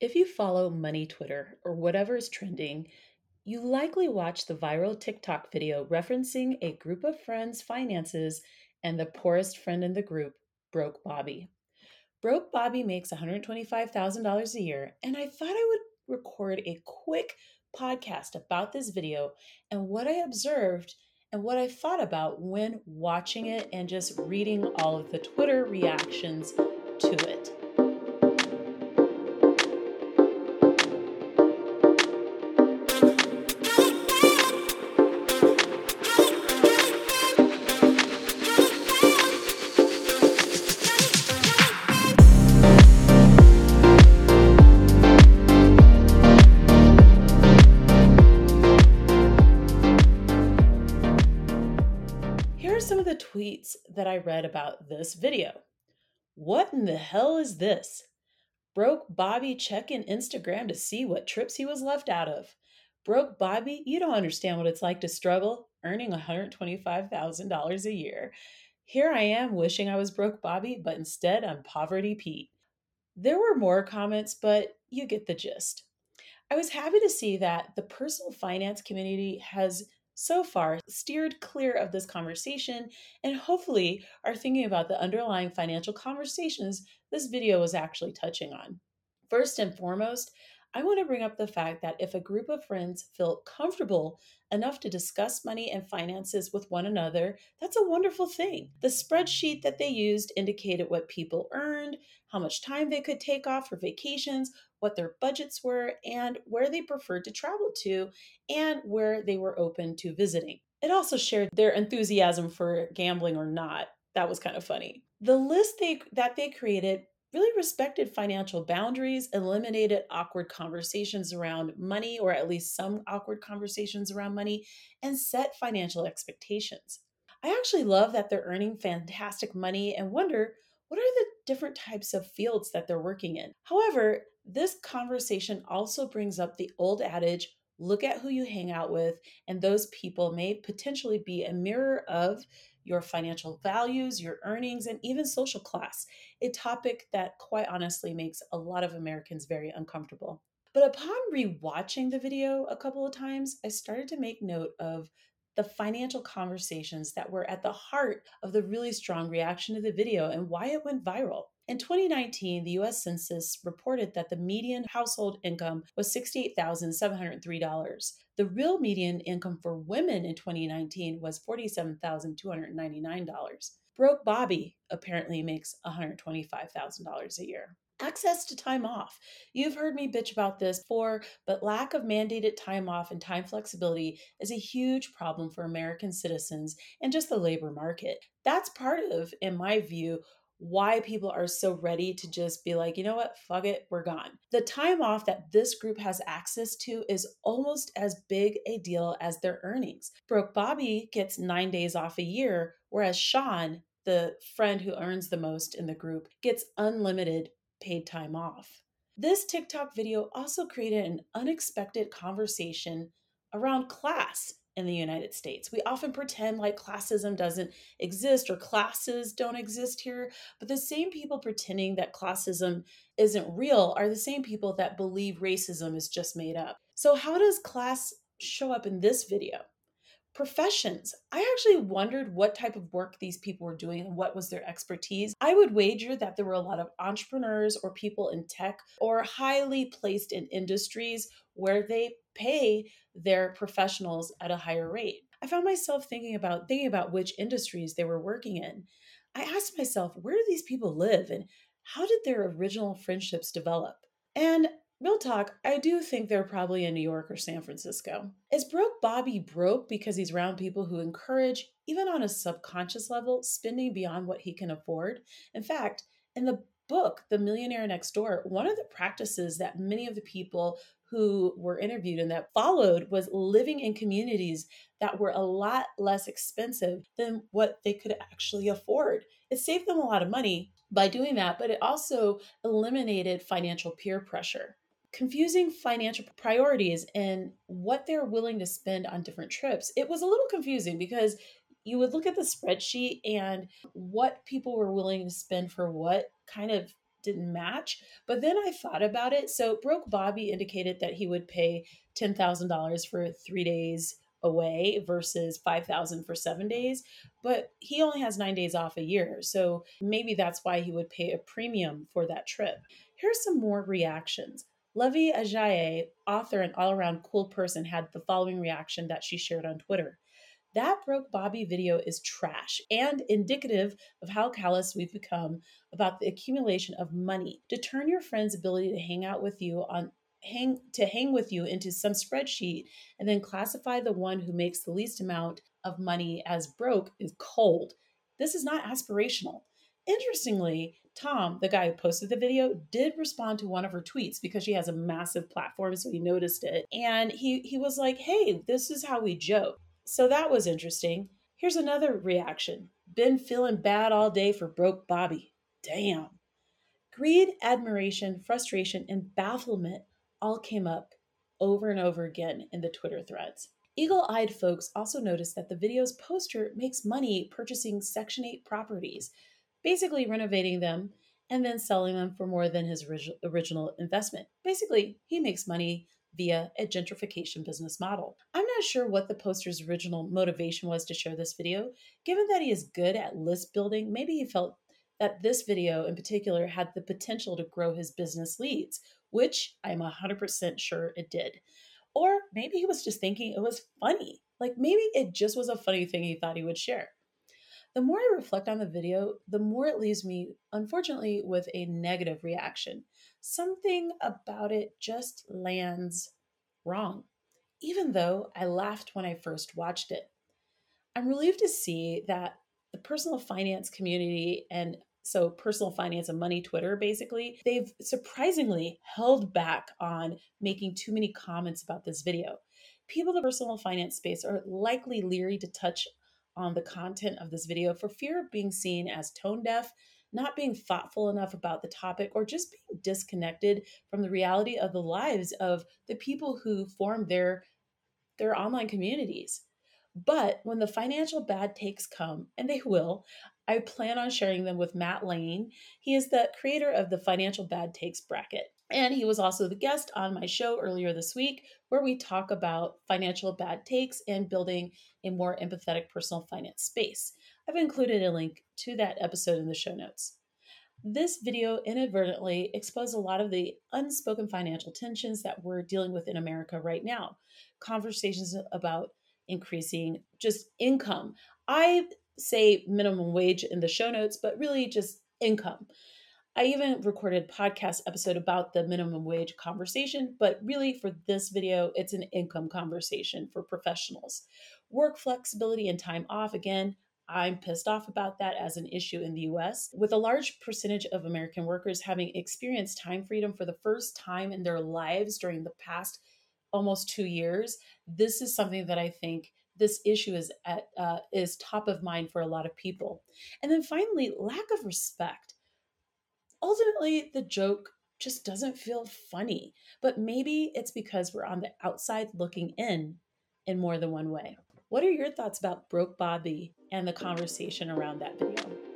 If you follow money Twitter or whatever is trending, you likely watched the viral TikTok video referencing a group of friends' finances and the poorest friend in the group, Broke Bobby. Broke Bobby makes $125,000 a year, and I thought I would record a quick podcast about this video and what I observed and what I thought about when watching it and just reading all of the Twitter reactions to it. Here are some of the tweets that I read about this video. What in the hell is this? Broke Bobby checking Instagram to see what trips he was left out of. Broke Bobby, you don't understand what it's like to struggle earning $125,000 a year. Here I am wishing I was broke Bobby, but instead I'm poverty Pete. There were more comments, but you get the gist. I was happy to see that the personal finance community has so far steered clear of this conversation and hopefully are thinking about the underlying financial conversations this video was actually touching on. First and foremost, I want to bring up the fact that if a group of friends feel comfortable enough to discuss money and finances with one another, that's a wonderful thing. The spreadsheet that they used indicated what people earned, how much time they could take off for vacations, what their budgets were, and where they preferred to travel to, and where they were open to visiting. It also shared their enthusiasm for gambling or not. That was kind of funny. The list they, that they created really respected financial boundaries, eliminated awkward conversations around money, or at least some awkward conversations around money, and set financial expectations. I actually love that they're earning fantastic money and wonder what are the different types of fields that they're working in. However, this conversation also brings up the old adage look at who you hang out with, and those people may potentially be a mirror of your financial values, your earnings, and even social class, a topic that quite honestly makes a lot of Americans very uncomfortable. But upon rewatching the video a couple of times, I started to make note of the financial conversations that were at the heart of the really strong reaction to the video and why it went viral. In 2019, the US Census reported that the median household income was $68,703. The real median income for women in 2019 was $47,299. Broke Bobby apparently makes $125,000 a year. Access to time off. You've heard me bitch about this before, but lack of mandated time off and time flexibility is a huge problem for American citizens and just the labor market. That's part of, in my view, why people are so ready to just be like, you know what, fuck it, we're gone. The time off that this group has access to is almost as big a deal as their earnings. Broke Bobby gets nine days off a year, whereas Sean, the friend who earns the most in the group, gets unlimited paid time off. This TikTok video also created an unexpected conversation around class in the United States. We often pretend like classism doesn't exist or classes don't exist here, but the same people pretending that classism isn't real are the same people that believe racism is just made up. So, how does class show up in this video? Professions. I actually wondered what type of work these people were doing and what was their expertise. I would wager that there were a lot of entrepreneurs or people in tech or highly placed in industries where they pay their professionals at a higher rate. I found myself thinking about thinking about which industries they were working in. I asked myself, where do these people live and how did their original friendships develop? And real talk, I do think they're probably in New York or San Francisco. Is broke Bobby broke because he's around people who encourage, even on a subconscious level, spending beyond what he can afford? In fact, in the book, The Millionaire Next Door, one of the practices that many of the people who were interviewed and that followed was living in communities that were a lot less expensive than what they could actually afford. It saved them a lot of money by doing that, but it also eliminated financial peer pressure. Confusing financial priorities and what they're willing to spend on different trips. It was a little confusing because you would look at the spreadsheet and what people were willing to spend for what kind of didn't match. But then I thought about it. So Broke Bobby indicated that he would pay $10,000 for three days away versus 5000 for seven days but he only has nine days off a year so maybe that's why he would pay a premium for that trip here's some more reactions Luvvie Ajayi, author and all around cool person, had the following reaction that she shared on Twitter. That broke Bobby video is trash and indicative of how callous we've become about the accumulation of money to turn your friend's ability to hang out with you on hang to hang with you into some spreadsheet and then classify the one who makes the least amount of money as broke is cold. This is not aspirational. Interestingly, Tom, the guy who posted the video, did respond to one of her tweets because she has a massive platform, so he noticed it. And he he was like, "Hey, this is how we joke." So that was interesting. Here's another reaction. Been feeling bad all day for broke Bobby. Damn. Greed, admiration, frustration, and bafflement all came up over and over again in the Twitter threads. Eagle eyed folks also noticed that the video's poster makes money purchasing Section 8 properties, basically renovating them and then selling them for more than his original investment. Basically, he makes money via a gentrification business model. I'm not sure what the poster's original motivation was to share this video. Given that he is good at list building, maybe he felt that this video in particular had the potential to grow his business leads, which I'm 100% sure it did. Or maybe he was just thinking it was funny. Like maybe it just was a funny thing he thought he would share. The more I reflect on the video, the more it leaves me, unfortunately, with a negative reaction. Something about it just lands wrong, even though I laughed when I first watched it. I'm relieved to see that the personal finance community and so personal finance and money Twitter basically, they've surprisingly held back on making too many comments about this video. People in the personal finance space are likely leery to touch on the content of this video for fear of being seen as tone deaf, not being thoughtful enough about the topic, or just being disconnected from the reality of the lives of the people who form their their online communities. But when the financial bad takes come, and they will, I plan on sharing them with Matt Lane. He is the creator of the Financial Bad Takes bracket. And he was also the guest on my show earlier this week, where we talk about financial bad takes and building a more empathetic personal finance space. I've included a link to that episode in the show notes. This video inadvertently exposed a lot of the unspoken financial tensions that we're dealing with in America right now. Conversations about increasing just income. I say minimum wage in the show notes, but really just income. I even recorded podcast episode about the minimum wage conversation, but really for this video, it's an income conversation for professionals. Work flexibility and time off, again, I'm pissed off about that as an issue in the US. With a large percentage of American workers having experienced time freedom for the first time in their lives during the past almost two years, this is something that I think this issue is at uh, is top of mind for a lot of people. And then finally, lack of respect. Ultimately, the joke just doesn't feel funny, but maybe it's because we're on the outside looking in in more than one way. What are your thoughts about Broke Bobby and the conversation around that video?